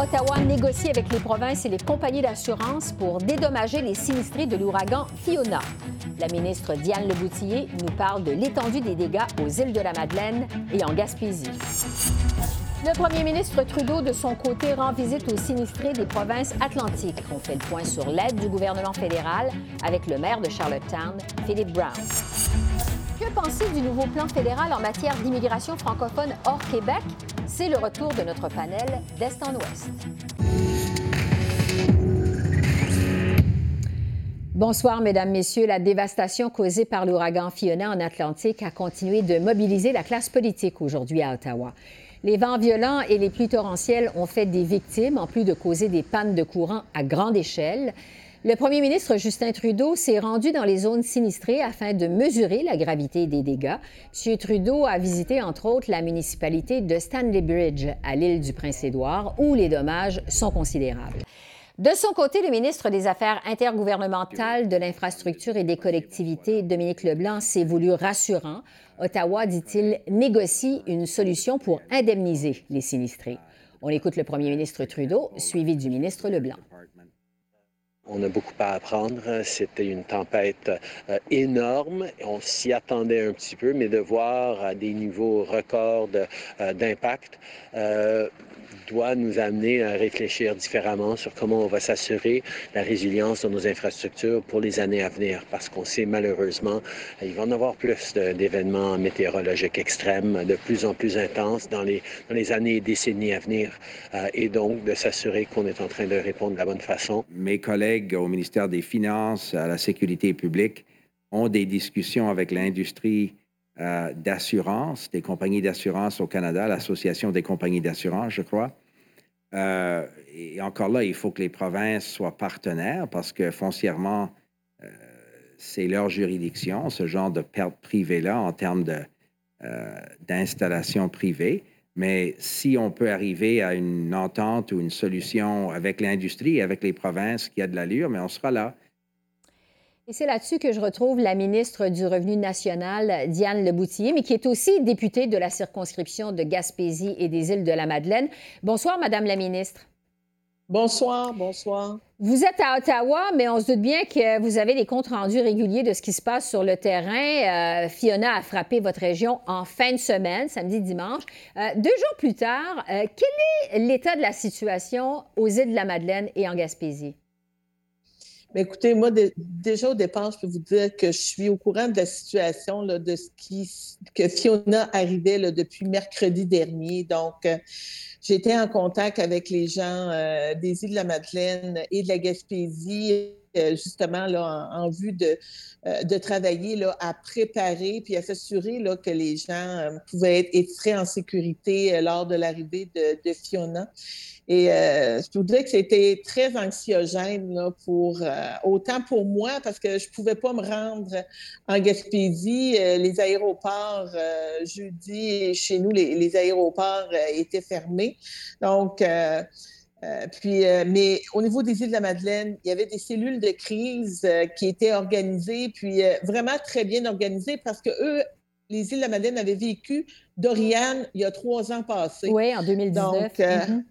Ottawa négocie avec les provinces et les compagnies d'assurance pour dédommager les sinistrés de l'ouragan Fiona. La ministre Diane Leboutillier nous parle de l'étendue des dégâts aux îles de la Madeleine et en Gaspésie. Le premier ministre Trudeau, de son côté, rend visite aux sinistrés des provinces atlantiques. On fait le point sur l'aide du gouvernement fédéral avec le maire de Charlottetown, Philippe Brown. Que penser du nouveau plan fédéral en matière d'immigration francophone hors Québec? C'est le retour de notre panel d'Est en Ouest. Bonsoir, Mesdames, Messieurs. La dévastation causée par l'ouragan Fiona en Atlantique a continué de mobiliser la classe politique aujourd'hui à Ottawa. Les vents violents et les pluies torrentielles ont fait des victimes, en plus de causer des pannes de courant à grande échelle. Le premier ministre Justin Trudeau s'est rendu dans les zones sinistrées afin de mesurer la gravité des dégâts. M. Trudeau a visité entre autres la municipalité de Stanley Bridge à l'île du Prince-Édouard où les dommages sont considérables. De son côté, le ministre des Affaires intergouvernementales, de l'Infrastructure et des collectivités, Dominique Leblanc, s'est voulu rassurant. Ottawa, dit-il, négocie une solution pour indemniser les sinistrés. On écoute le premier ministre Trudeau, suivi du ministre Leblanc. On a beaucoup à apprendre. C'était une tempête euh, énorme. On s'y attendait un petit peu, mais de voir à des niveaux records euh, d'impact euh, doit nous amener à réfléchir différemment sur comment on va s'assurer la résilience de nos infrastructures pour les années à venir, parce qu'on sait malheureusement il va en avoir plus d'événements météorologiques extrêmes, de plus en plus intenses dans les, dans les années et décennies à venir, et donc de s'assurer qu'on est en train de répondre de la bonne façon. Mes collègues au ministère des Finances, à la Sécurité publique, ont des discussions avec l'industrie euh, d'assurance, des compagnies d'assurance au Canada, l'Association des compagnies d'assurance, je crois. Euh, et encore là, il faut que les provinces soient partenaires parce que foncièrement, euh, c'est leur juridiction, ce genre de perte privée-là en termes d'installation privée. Mais si on peut arriver à une entente ou une solution avec l'industrie avec les provinces qui a de l'allure, mais on sera là. Et c'est là-dessus que je retrouve la ministre du Revenu national, Diane Leboutillier, mais qui est aussi députée de la circonscription de Gaspésie et des îles de la Madeleine. Bonsoir, Madame la ministre. Bonsoir, bonsoir. Vous êtes à Ottawa, mais on se doute bien que vous avez des comptes rendus réguliers de ce qui se passe sur le terrain. Euh, Fiona a frappé votre région en fin de semaine, samedi, dimanche. Euh, deux jours plus tard, euh, quel est l'état de la situation aux îles de la Madeleine et en Gaspésie? Mais écoutez, moi, déjà au départ, je peux vous dire que je suis au courant de la situation, là, de ce qui, que Fiona arrivait là, depuis mercredi dernier. Donc, euh, j'étais en contact avec les gens euh, des îles de la Madeleine et de la Gaspésie, justement, là, en, vue de, de travailler là, à préparer puis à s'assurer que les gens pouvaient être, être, en sécurité lors de l'arrivée de, Fiona. Et euh, je voudrais que c'était très anxiogène là, pour euh, autant pour moi parce que je ne pouvais pas me rendre en Gaspésie. Euh, les aéroports jeudi chez nous, les, les aéroports étaient fermés. Donc puis, mais au niveau des îles de la Madeleine, il y avait des cellules de crise qui étaient organisées, puis vraiment très bien organisées parce que eux, les îles de la Madeleine avaient vécu Dorian il y a trois ans passés. Oui, en 2019. Donc,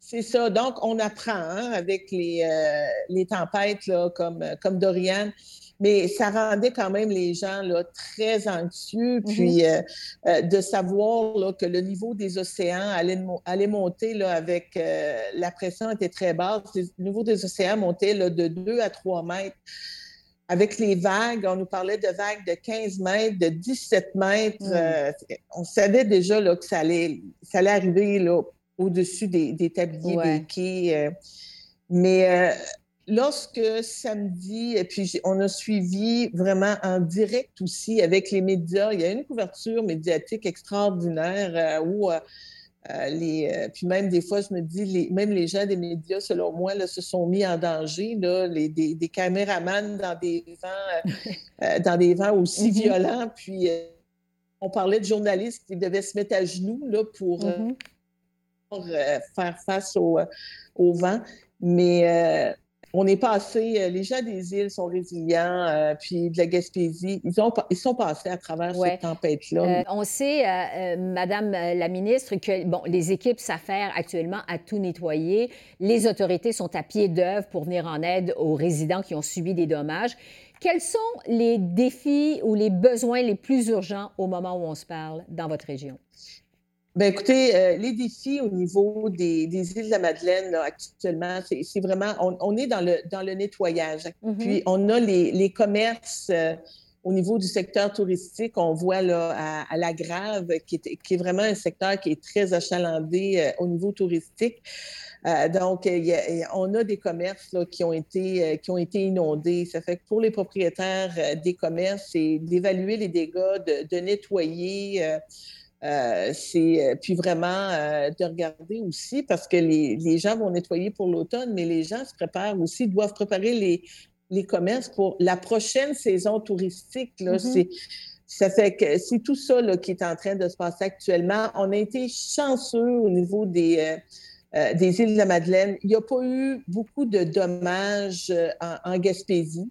c'est ça. Donc, on apprend hein, avec les, euh, les tempêtes là, comme, comme Dorian. Mais ça rendait quand même les gens là, très anxieux. Mm-hmm. Puis euh, euh, de savoir là, que le niveau des océans allait, allait monter là, avec la pression était très basse. Le niveau des océans montait là, de 2 à 3 mètres avec les vagues, on nous parlait de vagues de 15 mètres, de 17 mètres. Mm. on savait déjà là, que ça allait, ça allait arriver là, au-dessus des, tabliers, des quais. Euh. mais euh, lorsque samedi, et puis on a suivi vraiment en direct aussi avec les médias, il y a une couverture médiatique extraordinaire euh, où les, puis même des fois, je me dis, les, même les gens des médias, selon moi, là, se sont mis en danger. Là, les, des, des caméramans dans des vents, dans des vents aussi mm-hmm. violents. Puis on parlait de journalistes qui devaient se mettre à genoux là, pour, mm-hmm. faire face au, au vent. Mais on est passé, euh, les gens des îles sont résilients, euh, puis de la Gaspésie, ils, ont, ils sont passés à travers cette tempête-là. Euh, on sait, Madame la ministre, que bon, les équipes s'affairent actuellement à tout nettoyer. Les autorités sont à pied d'œuvre pour venir en aide aux résidents qui ont subi des dommages. Quels sont les défis ou les besoins les plus urgents au moment où on se parle dans votre région? Bien, écoutez, euh, les défis au niveau des, îles de la Madeleine, actuellement, c'est vraiment, on, est dans le, dans le nettoyage. Mm-hmm. Puis, on a les, commerces euh, au niveau du secteur touristique. On voit là, à, la Grave, qui est, qui est, vraiment un secteur qui est très achalandé euh, au niveau touristique. donc, on a des commerces là, qui, ont été, qui ont été inondés. Ça fait que pour les propriétaires des commerces, c'est d'évaluer les dégâts, de, de nettoyer. Euh, c'est euh, puis vraiment euh, de regarder aussi parce que les, les gens vont nettoyer pour l'automne, mais les gens se préparent aussi, doivent préparer les, les commerces pour la prochaine saison touristique. Là, mm-hmm. c'est, ça fait que c'est tout ça là, qui est en train de se passer actuellement. On a été chanceux au niveau des, des îles de la Madeleine. Il n'y a pas eu beaucoup de dommages en, en Gaspésie.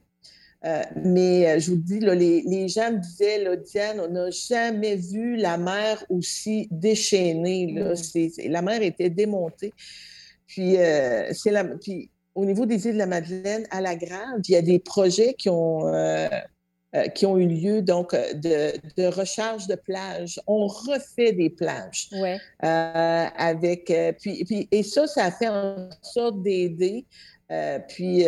Euh, mais euh, je vous dis, là, les, les, gens me disaient, là, Diane, on n'a jamais vu la mer aussi déchaînée. Là. Mm. la mer était démontée. Puis, euh, c'est la, puis, au niveau des îles de la Madeleine, à la Grande, il y a des projets qui ont, qui ont eu lieu donc de, de, recharge de plages. On refait des plages. Ouais. avec, puis, puis, et ça, ça a fait en sorte d'aider. puis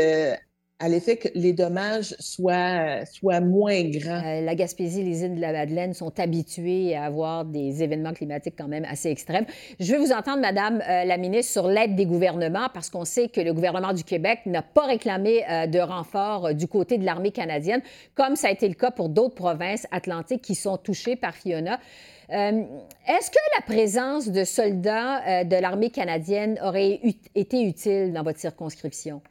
à l'effet que les dommages soient, soient moins grands. Euh, la Gaspésie, les îles de la Madeleine sont habituées à avoir des événements climatiques quand même assez extrêmes. Je veux vous entendre, Madame euh, la ministre, sur l'aide des gouvernements, parce qu'on sait que le gouvernement du Québec n'a pas réclamé euh, de renfort du côté de l'armée canadienne, comme ça a été le cas pour d'autres provinces atlantiques qui sont touchées par Fiona. Est-ce que la présence de soldats de l'armée canadienne aurait été utile dans votre circonscription?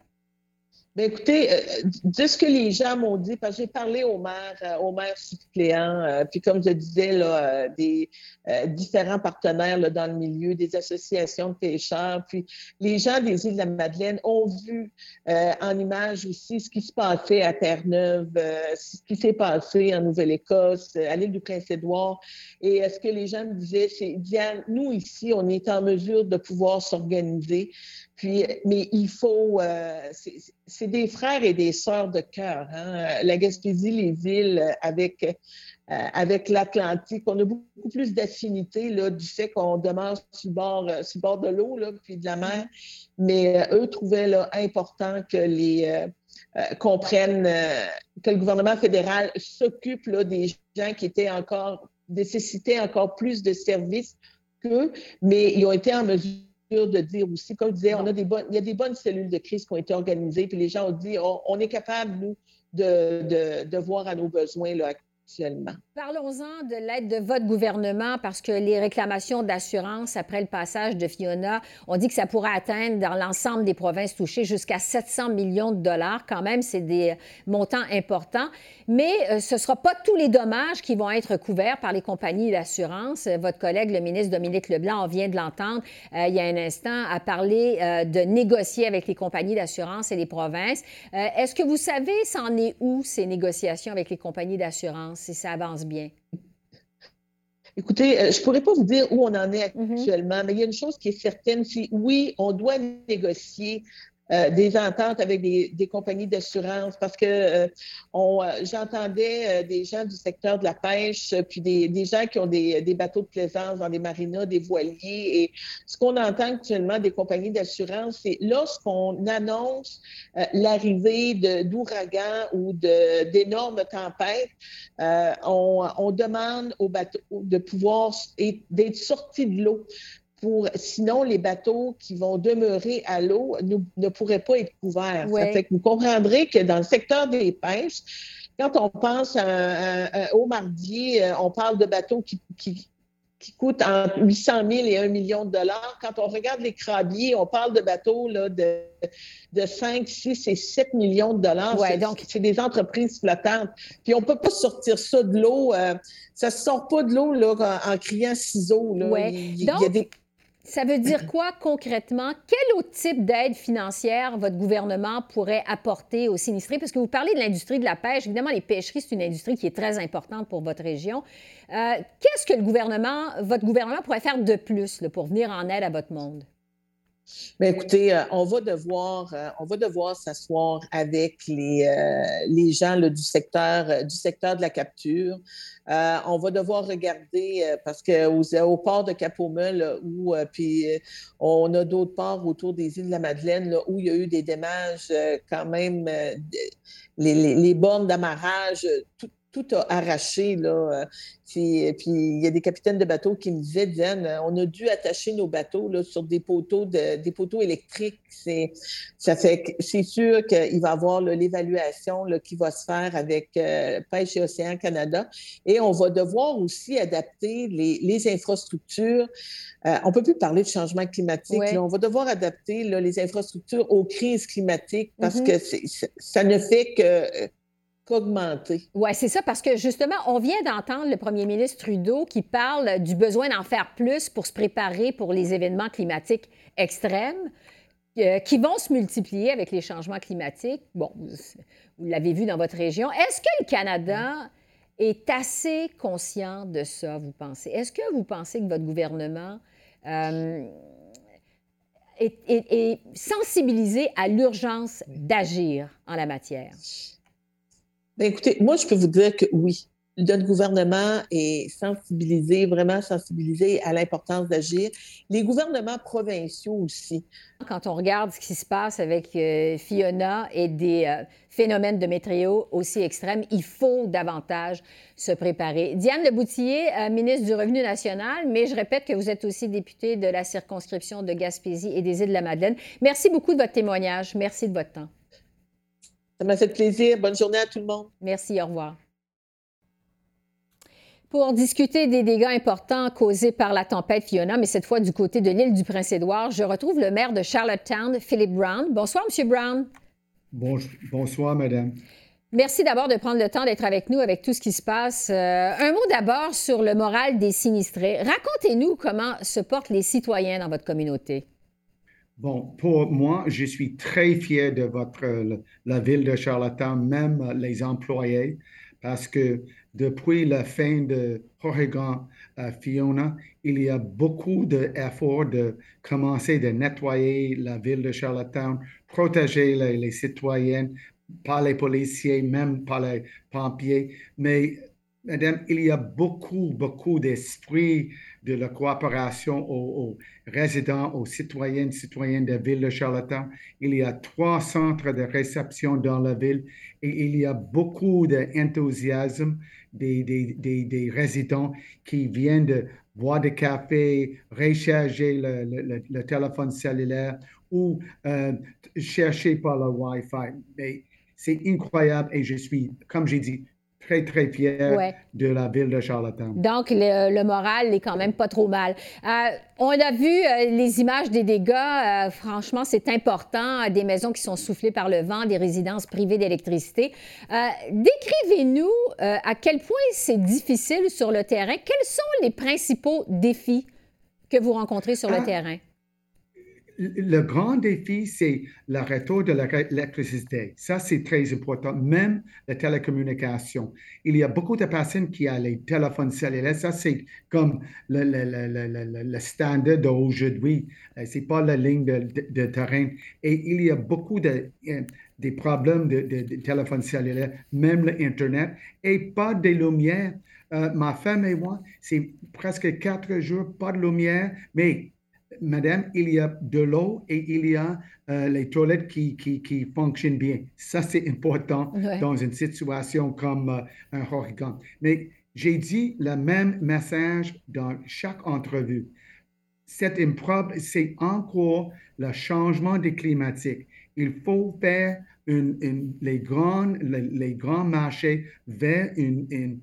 Bien, écoutez, euh, de ce que les gens m'ont dit, parce que j'ai parlé au maire, euh, au maire suppléant, euh, puis comme je disais, là, des différents partenaires là, dans le milieu, des associations de pêcheurs, puis les gens des îles de la Madeleine ont vu en image aussi ce qui se passait à Terre-Neuve, ce qui s'est passé en Nouvelle-Écosse, à l'île du Prince-Édouard. Et ce que les gens me disaient, c'est, Diane, nous ici, on est en mesure de pouvoir s'organiser. Puis, mais il faut, c'est des frères et des sœurs de cœur. Hein. La Gaspésie, les villes avec, euh, avec l'Atlantique, on a beaucoup plus d'affinité du fait qu'on demeure sur le bord, euh, sur bord de l'eau puis de la mer. Mais euh, eux trouvaient là, important que les comprennent que le gouvernement fédéral s'occupe des gens qui étaient encore nécessitaient encore plus de services qu'eux, mais ils ont été en mesure de dire aussi, comme je disais, on a des bonnes, il y a des bonnes cellules de crise qui ont été organisées, puis les gens ont dit, on, est capable, nous, de, de, de, voir à nos besoins là, Parlons-en de l'aide de votre gouvernement parce que les réclamations d'assurance après le passage de Fiona, on dit que ça pourrait atteindre dans l'ensemble des provinces touchées jusqu'à 700 millions de dollars. Quand même, c'est des montants importants. Mais euh, ce ne sera pas tous les dommages qui vont être couverts par les compagnies d'assurance. Votre collègue, le ministre Dominique Leblanc, on vient de l'entendre euh, il y a un instant, a parlé euh, de négocier avec les compagnies d'assurance et les provinces. Est-ce que vous savez, c'en est où ces négociations avec les compagnies d'assurance? Si ça avance bien? Écoutez, euh, je ne pourrais pas vous dire où on en est mhm. actuellement, mais il y a une chose qui est certaine, c'est oui, on doit négocier euh, des ententes avec des, compagnies d'assurance parce que euh, euh, j'entendais des gens du secteur de la pêche, puis des, gens qui ont des, bateaux de plaisance dans des marinas, des voiliers. Et ce qu'on entend actuellement des compagnies d'assurance, c'est lorsqu'on annonce l'arrivée d'ouragans ou d'énormes tempêtes, on, demande aux bateaux de pouvoir d'être sortis de l'eau pour, sinon, les bateaux qui vont demeurer à l'eau ne, pourraient pas être couverts. Ça fait que vous comprendrez que dans le secteur des pêches, quand on pense à un, haut mardier, euh, on parle de bateaux qui, qui, qui coûte entre 800 000 et 1 million de dollars. Quand on regarde les crabiers, on parle de bateaux là, de, de 5, 6 et 7 millions de dollars. Ouais, donc... C'est des entreprises flottantes. Puis on peut pas sortir ça de l'eau. Euh, ça se sort pas de l'eau là, en, criant ciseaux. Là. Ouais. Il, donc, il y a des... Ça veut dire quoi concrètement? Quel autre type d'aide financière votre gouvernement pourrait apporter aux sinistrés? Parce que vous parlez de l'industrie de la pêche. Évidemment, les pêcheries, c'est une industrie qui est très importante pour votre région. Euh, Qu'est-ce que le gouvernement, votre gouvernement pourrait faire de plus pour venir en aide à votre monde? Bien, écoutez, euh, on va devoir, euh, on va devoir s'asseoir avec les, euh, gens là, du secteur, de la capture. On va devoir regarder parce qu'au au port de Cap-au-Mel, où puis on a d'autres ports autour des îles de la Madeleine là, où il y a eu des dommages quand même, les, les, les bornes d'amarrage, tout, tout a arraché. Là. Puis, puis, il y a des capitaines de bateaux qui me disaient, Diane, on a dû attacher nos bateaux là, sur des poteaux, de, des poteaux électriques. C'est, ça fait c'est sûr qu'il va y avoir l'évaluation qui va se faire avec euh, Pêche et Océan Canada. Et on va devoir aussi adapter les, les infrastructures. Euh, on ne peut plus parler de changement climatique. Ouais. Là. On va devoir adapter là, les infrastructures aux crises climatiques parce Mhm. que ça ne fait que qu'augmenter. Oui, c'est ça, parce que justement, on vient d'entendre le premier ministre Trudeau qui parle du besoin d'en faire plus pour se préparer pour les événements climatiques extrêmes euh, qui vont se multiplier avec les changements climatiques. Bon, vous, l'avez vu dans votre région. Est-ce que le Canada est assez conscient de ça, vous pensez? Est-ce que vous pensez que votre gouvernement euh, sensibilisé à l'urgence d'agir en la matière? Bien, écoutez, moi, je peux vous dire que oui. Notre gouvernement est sensibilisé, vraiment sensibilisé à l'importance d'agir. Les gouvernements provinciaux aussi. Quand on regarde ce qui se passe avec euh, Fiona et des euh, phénomènes de météo aussi extrêmes, il faut davantage se préparer. Diane Leboutillier, euh, ministre du Revenu national, mais je répète que vous êtes aussi députée de la circonscription de Gaspésie et des Îles-de-la-Madeleine. Merci beaucoup de votre témoignage. Merci de votre temps. Ça m'a fait plaisir. Bonne journée à tout le monde. Merci, au revoir. Pour discuter des dégâts importants causés par la tempête Fiona, mais cette fois du côté de l'île du Prince-Édouard, je retrouve le maire de Charlottetown, Philip Brown. Bonsoir, Monsieur Brown. Bon- bonsoir, madame. Merci d'abord de prendre le temps d'être avec nous avec tout ce qui se passe. Euh, un mot d'abord sur le moral des sinistrés. Racontez-nous comment se portent les citoyens dans votre communauté. Bon, pour moi, je suis très fier de votre, la ville de Charlottetown, même les employés, parce que depuis la fin de l'ouragan euh, Fiona, il y a beaucoup d'efforts de commencer de nettoyer la ville de Charlottetown, protéger les, les citoyens, pas les policiers, même pas les pompiers. Mais, madame, il y a beaucoup, beaucoup d'esprit de la coopération aux, aux résidents, aux citoyennes, citoyens de la ville de Charlottetown. Il y a trois centres de réception dans la ville et il y a beaucoup d'enthousiasme des, des, des, des résidents qui viennent de boire du café, recharger le- le téléphone cellulaire ou euh, chercher par le Wi-Fi. Mais c'est incroyable et je suis, comme j'ai dit, très, très fier Ouais. de la ville de Charlottetown. Donc, le, le moral est quand même pas trop mal. Euh, on a vu euh, les images des dégâts. Euh, franchement, c'est important. Des maisons qui sont soufflées par le vent, des résidences privées d'électricité. Décrivez-nous à quel point c'est difficile sur le terrain. Quels sont les principaux défis que vous rencontrez sur le Ah. terrain? Le grand défi, c'est le retour de l'électricité. Ça, c'est très important. Même la télécommunication. Il y a beaucoup de personnes qui ont les téléphones cellulaires. Ça, c'est comme le, le, le, le, standard d'aujourd'hui. Euh, C'est pas la ligne de, terrain. Et il y a beaucoup de, euh, des problèmes de, de, de téléphone cellulaire, même l'Internet, et pas de lumière. Euh, ma femme et moi, c'est presque quatre jours, pas de lumière, mais Madame, il y a de l'eau et il y a euh, les toilettes qui, qui, qui fonctionnent bien. Ça, c'est important Ouais. dans une situation comme euh, un ouragan. Mais j'ai dit le même message dans chaque entrevue. C'est improbe- c'est encore le changement des climatiques. Il faut faire une- une- les, grands, les, les grands marchés vers une, une,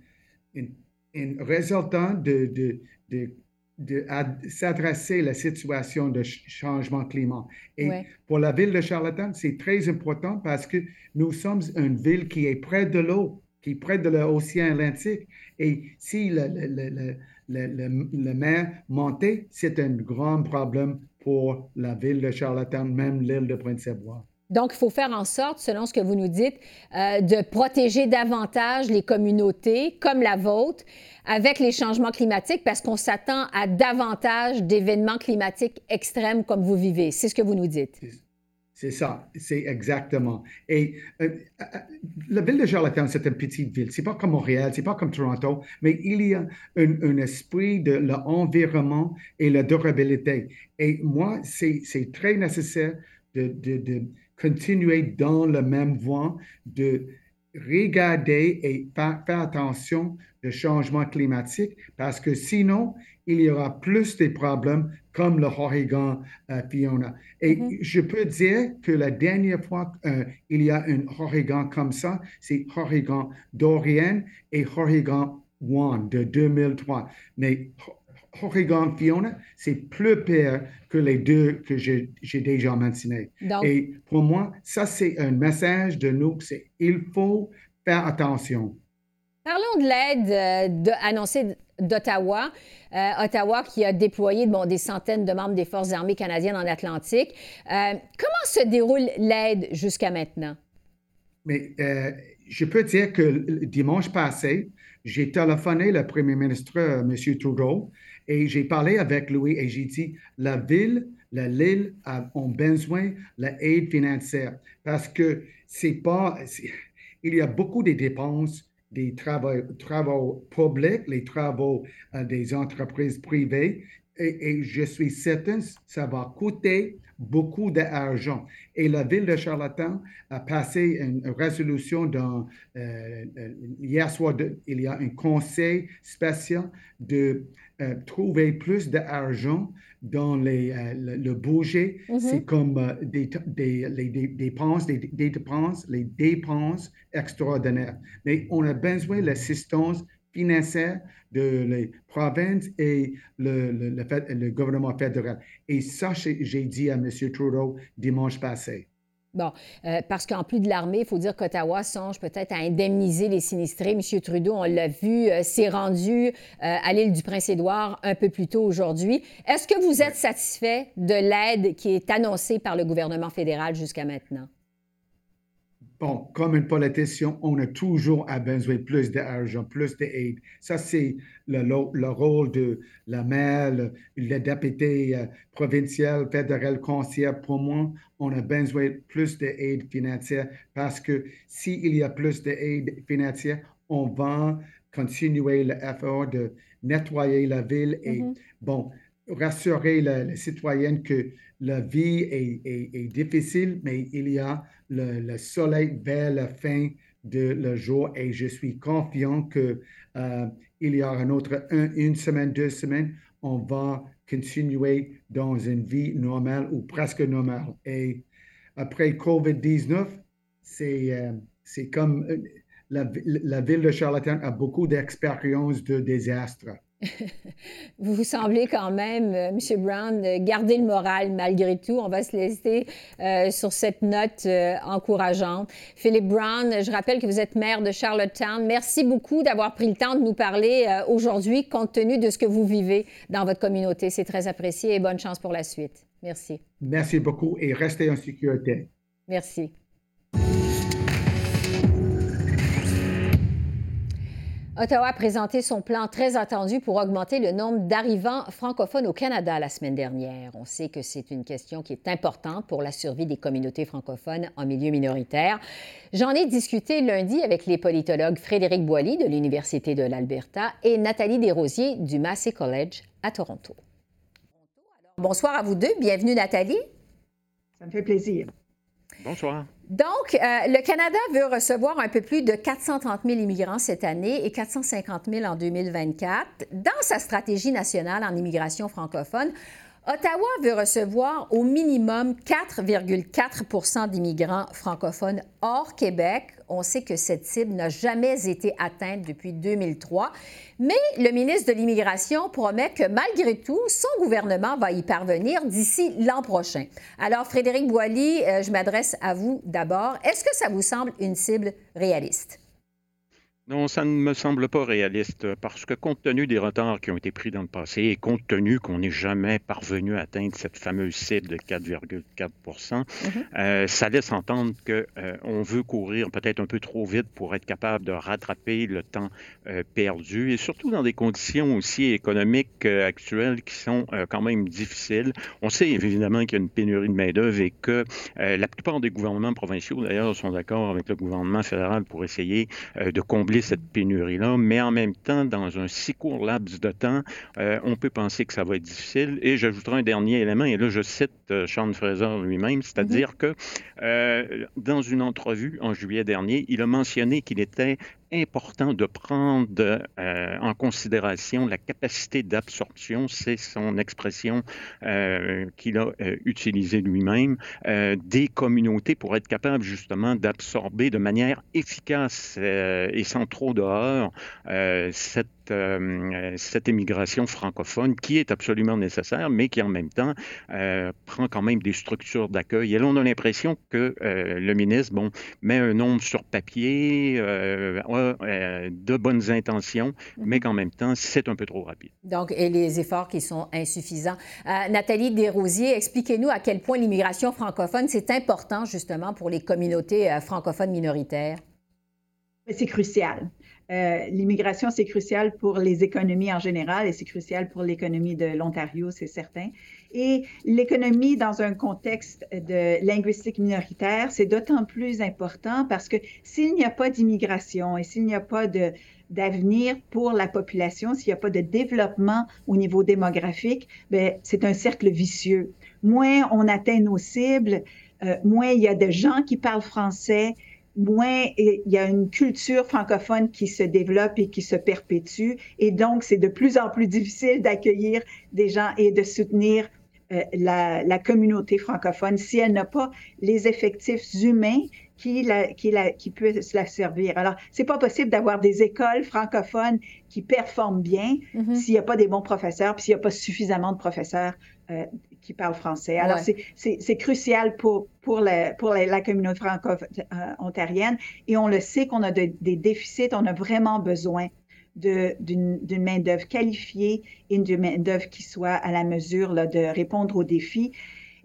une, un résultat de, de, de de s'adresser à la situation de changement climat. Et pour la ville de Charlottetown, c'est très important parce que nous sommes une ville qui est près de l'eau, qui est près de l'océan Atlantique. Et si le, le, le, le mer montait, c'est un grand problème pour la ville de Charlottetown, même l'île de Prince-Édouard. Donc, il faut faire en sorte, selon ce que vous nous dites, euh, de protéger davantage les communautés comme la vôtre avec les changements climatiques parce qu'on s'attend à davantage d'événements climatiques extrêmes comme vous vivez. C'est ce que vous nous dites. C'est ça, c'est exactement. Et euh, euh, la ville de Charlottetown, c'est une petite ville. C'est pas comme Montréal, c'est pas comme Toronto, mais il y a un, esprit de l'environnement et la durabilité. Et moi, c'est très nécessaire de, continuer dans la même voie, de regarder et faire, attention au changement climatique parce que sinon, il y aura plus de problèmes comme le ouragan euh, Fiona. Et mm-hmm. je peux dire que la dernière fois qu'il y a un ouragan comme ça, c'est ouragan Dorian et ouragan Juan de 2003. Mais Oregon Fiona, c'est plus pire que les deux que j'ai déjà mentionnés. Et pour moi, ça, c'est un message de nous, c'est il faut faire attention. Parlons de l'aide euh, annoncée d'Ottawa. Euh, Ottawa qui a déployé bon, des centaines de membres des Forces armées canadiennes en Atlantique. Euh, comment se déroule l'aide jusqu'à maintenant? Mais je peux dire que dimanche passé, j'ai téléphoné le premier ministre, M. Trudeau, et j'ai parlé avec lui et j'ai dit, la ville, la l'île ont besoin de l'aide financière parce que c'est pas, il y a beaucoup de dépenses des travaux, travaux publics, les travaux euh, des entreprises privées et, je suis certain que ça va coûter beaucoup d'argent. Et la ville de Charlottetown a passé une résolution dans, euh, euh, hier soir, il y a un conseil spécial de euh, trouver plus d'argent dans les, le, budget. Mm-hmm. C'est comme des, des, les, dépenses, des, des, dépenses, les dépenses extraordinaires. Mais on a besoin de l'assistance financière de les provinces et le, le, le, gouvernement fédéral. Et ça, j'ai dit à M. Trudeau dimanche passé. Bon, euh, parce qu'en plus de l'armée, il faut dire qu'Ottawa songe peut-être à indemniser les sinistrés. M. Trudeau, on l'a vu, euh, s'est rendu euh, à l'île du Prince-Édouard un peu plus tôt aujourd'hui. Est-ce que vous êtes satisfait de l'aide qui est annoncée par le gouvernement fédéral jusqu'à maintenant? Bon, comme un politicien, on a toujours besoin de plus d'argent, plus d'aide. Ça, c'est le, le, rôle de la maire, le, député euh, provincial, fédéral, conseiller. Pour moi, on a besoin de plus d'aide financière parce que s'il y a plus d'aide financière, on va continuer l'effort de nettoyer la ville et, mm-hmm. bon, rassurer les citoyens que la vie est, difficile, mais il y a le, soleil vers la fin de le jour et je suis confiant que euh, il y aura une autre une semaine, deux semaines, on va continuer dans une vie normale ou presque normale. Et après COVID-19, c'est euh, c'est comme euh, la, la, ville de Charlottetown a beaucoup d'expérience de désastre. Vous vous semblez quand même, euh, M. Brown, garder le moral malgré tout. On va se laisser euh, sur cette note euh, encourageante. Philippe Brown, je rappelle que vous êtes maire de Charlottetown. Merci beaucoup d'avoir pris le temps de nous parler aujourd'hui compte tenu de ce que vous vivez dans votre communauté. C'est très apprécié et bonne chance pour la suite. Merci. Merci beaucoup et restez en sécurité. Merci. Ottawa a présenté son plan très attendu pour augmenter le nombre d'arrivants francophones au Canada la semaine dernière. On sait que c'est une question qui est importante pour la survie des communautés francophones en milieu minoritaire. J'en ai discuté lundi avec les politologues Frédéric Boilly de l'Université de l'Alberta et Nathalie Desrosiers du Massey College à Toronto. bonsoir à vous deux. Bienvenue, Nathalie. Ça me fait plaisir. Bonsoir. Donc, euh, le Canada veut recevoir un peu plus de 430 000 immigrants cette année et 450 000 en 2024. Dans sa stratégie nationale en immigration francophone, Ottawa veut recevoir au minimum 4,4% d'immigrants francophones hors Québec. On sait que cette cible n'a jamais été atteinte depuis 2003. Mais le ministre de l'Immigration promet que malgré tout, son gouvernement va y parvenir d'ici l'an prochain. Alors, Frédéric Boilly, euh, je m'adresse à vous d'abord. Est-ce que ça vous semble une cible réaliste? Non, ça ne me semble pas réaliste parce que compte tenu des retards qui ont été pris dans le passé et compte tenu qu'on n'est jamais parvenu à atteindre cette fameuse cible de 4,4 mm-hmm. euh, ça laisse entendre qu'on euh, veut courir peut-être un peu trop vite pour être capable de rattraper le temps euh, perdu et surtout dans des conditions aussi économiques actuelles qui sont quand même difficiles. On sait évidemment qu'il y a une pénurie de main-d'œuvre et que la plupart des gouvernements provinciaux d'ailleurs sont d'accord avec le gouvernement fédéral pour essayer de combler cette pénurie-là, mais en même temps, dans un si court laps de temps, euh, on peut penser que ça va être difficile. Et j'ajouterai un dernier élément, et là, je cite euh, Sean Fraser lui-même, c'est-à-dire mm-hmm. que euh, dans une entrevue en juillet dernier, il a mentionné qu'il était important de prendre euh, en considération la capacité d'absorption, c'est son expression euh, qu'il a euh, utilisée lui-même, des communautés pour être capable justement d'absorber de manière efficace et sans trop dehors cette euh, cette immigration francophone qui est absolument nécessaire, mais qui en même temps euh, prend quand même des structures d'accueil. Et là, on a l'impression que euh, le ministre, bon, met un nombre sur papier, a de bonnes intentions, mhm. mais qu'en même temps, c'est un peu trop rapide. Donc, et les efforts qui sont insuffisants. Nathalie Desrosiers, expliquez-nous à quel point l'immigration francophone, c'est important justement pour les communautés francophones minoritaires. C'est crucial. Euh, l'immigration, c'est crucial pour les économies en général et c'est crucial pour l'économie de l'Ontario, c'est certain. Et l'économie dans un contexte de linguistique minoritaire, c'est d'autant plus important parce que s'il n'y a pas d'immigration et s'il n'y a pas d'avenir pour la population, s'il n'y a pas de développement au niveau démographique, ben, c'est un cercle vicieux. Moins on atteint nos cibles, euh, moins il y a de gens qui parlent français, moins il y a une culture francophone qui se développe et qui se perpétue. Et donc, c'est de plus en plus difficile d'accueillir des gens et de soutenir euh, la, la, communauté francophone si elle n'a pas les effectifs humains qui, la, qui, la, qui puissent la servir. Alors, c'est pas possible d'avoir des écoles francophones qui performent bien mm-hmm. s'il n'y a pas des bons professeurs, puis s'il n'y a pas suffisamment de professeurs euh, qui parlent français. Alors, c'est crucial pour, pour, la, pour la, communauté franco-ontarienne et on le sait qu'on a des déficits, on a vraiment besoin d'une main-d'œuvre qualifiée et d'une main-d'œuvre qui soit à la mesure là, de répondre aux défis.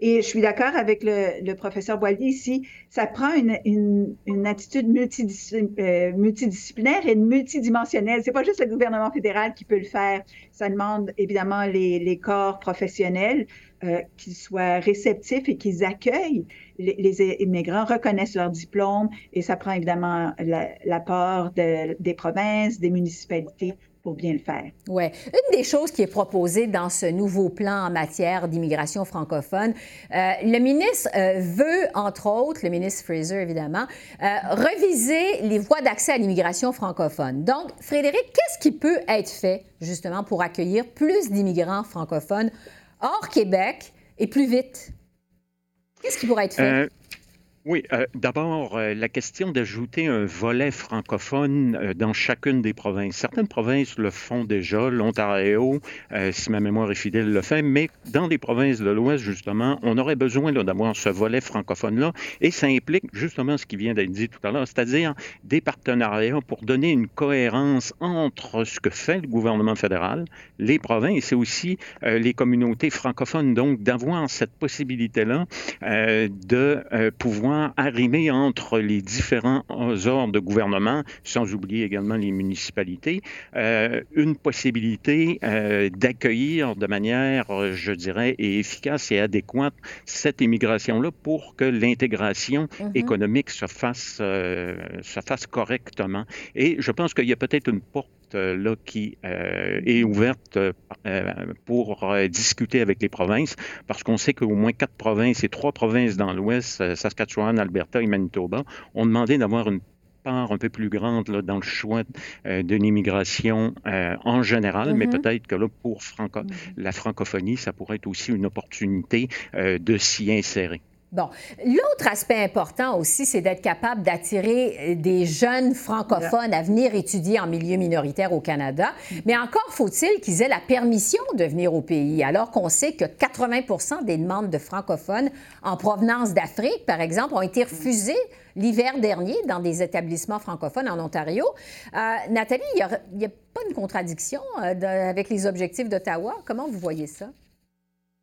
Et je suis d'accord avec le, le, professeur Boilly ici, ça prend une, une, une attitude euh, multidisciplinaire et multidimensionnelle. C'est pas juste le gouvernement fédéral qui peut le faire. Ça demande évidemment les, les corps professionnels euh, qu'ils soient réceptifs et qu'ils accueillent les, immigrants, reconnaissent leur diplôme et ça prend évidemment l'apport de, des provinces, des municipalités pour bien le faire. Oui. Une des choses qui est proposée dans ce nouveau plan en matière d'immigration francophone, euh, le ministre euh, veut, entre autres, le ministre Fraser évidemment, reviser les voies d'accès à l'immigration francophone. Donc, Frédéric, qu'est-ce qui peut être fait justement pour accueillir plus d'immigrants francophones hors Québec et plus vite? Qu'est-ce qui pourrait être fait? Oui, euh, d'abord, euh, la question d'ajouter un volet francophone euh, dans chacune des provinces. Certaines provinces le font déjà, l'Ontario, si ma mémoire est fidèle, le fait, mais dans les provinces de l'Ouest, justement, on aurait besoin d'avoir ce volet francophone-là, et ça implique justement ce qui vient d'être dit tout à l'heure, c'est-à-dire des partenariats pour donner une cohérence entre ce que fait le gouvernement fédéral, les provinces et aussi les communautés francophones, donc d'avoir cette possibilité-là de pouvoir arrimer entre les différents ordres de gouvernement, sans oublier également les municipalités, euh, une possibilité euh, d'accueillir de manière, je dirais, efficace et adéquate cette immigration-là pour que l'intégration mm-hmm. économique se fasse, euh, se fasse correctement. Et je pense qu'il y a peut-être une porte là qui est ouverte pour discuter avec les provinces, parce qu'on sait qu'au moins quatre provinces et trois provinces dans l'Ouest, Saskatchewan, Alberta et Manitoba, ont demandé d'avoir une part un peu plus grande là, dans le choix de l'immigration en général, mais mm-hmm. peut-être que là, pour mm-hmm. la francophonie, ça pourrait être aussi une opportunité de s'y insérer. Bon, l'autre aspect important aussi, c'est d'être capable d'attirer euh, des jeunes francophones à venir étudier en milieu minoritaire au Canada. Mais encore faut-il qu'ils aient la permission de venir au pays, alors qu'on sait que 80% des demandes de francophones en provenance d'Afrique, par exemple, ont été refusées l'hiver dernier dans des établissements francophones en Ontario. Euh, Nathalie, il n'y a, pas une contradiction euh, avec les objectifs d'Ottawa? Comment vous voyez ça?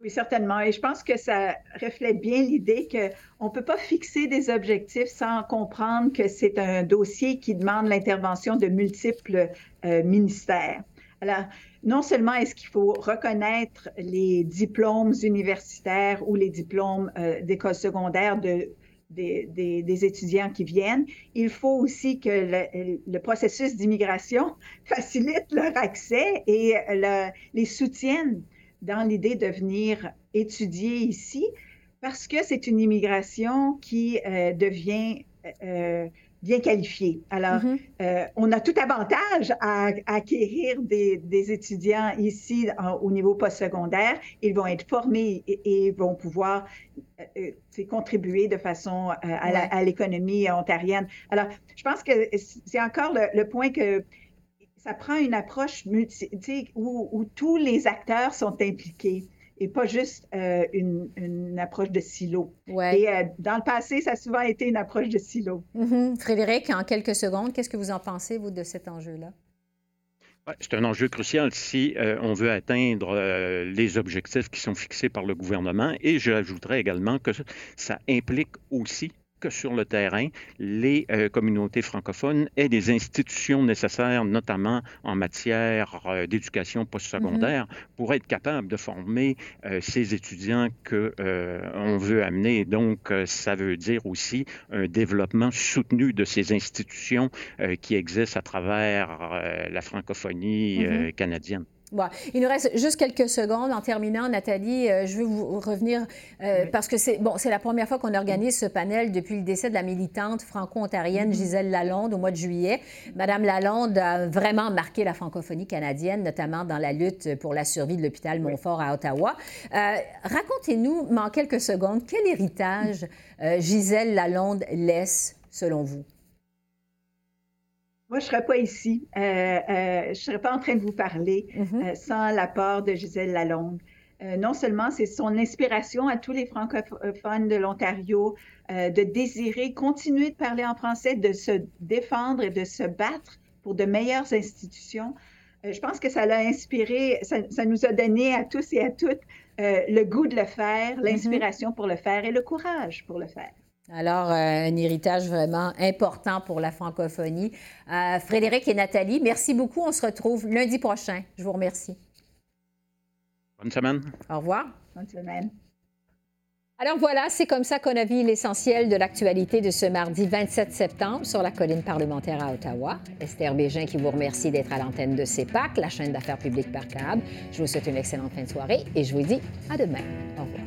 Oui, certainement. Et je pense que ça reflète bien l'idée qu'on ne peut pas fixer des objectifs sans comprendre que c'est un dossier qui demande l'intervention de multiples euh, ministères. Alors, non seulement est-ce qu'il faut reconnaître les diplômes universitaires ou les diplômes euh, d'école secondaire de, des, étudiants qui viennent, il faut aussi que le, processus d'immigration facilite leur accès et les soutienne dans l'idée de venir étudier ici parce que c'est une immigration qui euh, devient euh, bien qualifiée. Alors, mm-hmm. euh, on a tout avantage à, acquérir des, étudiants ici au niveau postsecondaire. Ils vont être formés et, vont pouvoir contribuer de façon à l'économie ontarienne. Alors, je pense que c'est encore le point que ça prend une approche multi, où, où, tous les acteurs sont impliqués et pas juste euh, une, approche de silo. Ouais. Et euh, dans le passé, ça a souvent été une approche de silo. Mm-hmm. Frédéric, en quelques secondes, qu'est-ce que vous en pensez, vous, de cet enjeu-là? C'est un enjeu crucial si euh, on veut atteindre les objectifs qui sont fixés par le gouvernement. Et j'ajouterais également que ça implique aussi que sur le terrain, les euh, communautés francophones aient des institutions nécessaires, notamment en matière euh, d'éducation postsecondaire, mm-hmm. pour être capables de former euh, ces étudiants que on veut amener. Donc, ça veut dire aussi un développement soutenu de ces institutions qui existent à travers la francophonie mm-hmm. canadienne. Il nous reste juste quelques secondes. En terminant, Nathalie, euh, je veux vous revenir euh, parce que c'est bon, c'est la première fois qu'on organise ce panel depuis le décès de la militante franco-ontarienne mm-hmm. Gisèle Lalonde au mois de juillet. Madame Lalonde a vraiment marqué la francophonie canadienne, notamment dans la lutte pour la survie de l'hôpital Montfort à Ottawa. Euh, racontez-nous, en quelques secondes, quel héritage Gisèle Lalonde laisse, selon vous? Moi, je ne serais pas ici. Euh, euh, je ne serais pas en train de vous parler mm-hmm. euh, sans l'apport de Gisèle Lalonde. non seulement c'est son inspiration à tous les francophones de l'Ontario de désirer continuer de parler en français, de se défendre et de se battre pour de meilleures institutions. je pense que ça l'a inspiré, ça, nous a donné à tous et à toutes le goût de le faire, mm-hmm. l'inspiration pour le faire et le courage pour le faire. Alors, euh, un héritage vraiment important pour la francophonie. Euh, Frédéric et Nathalie, merci beaucoup. On se retrouve lundi prochain. Je vous remercie. Bonne semaine. Au revoir. Bonne semaine. Alors voilà, c'est comme ça qu'on a vu l'essentiel de l'actualité de ce mardi 27 septembre sur la colline parlementaire à Ottawa. Esther Bégin qui vous remercie d'être à l'antenne de CEPAC, la chaîne d'affaires publiques par câble. Je vous souhaite une excellente fin de soirée et je vous dis à demain. Au revoir.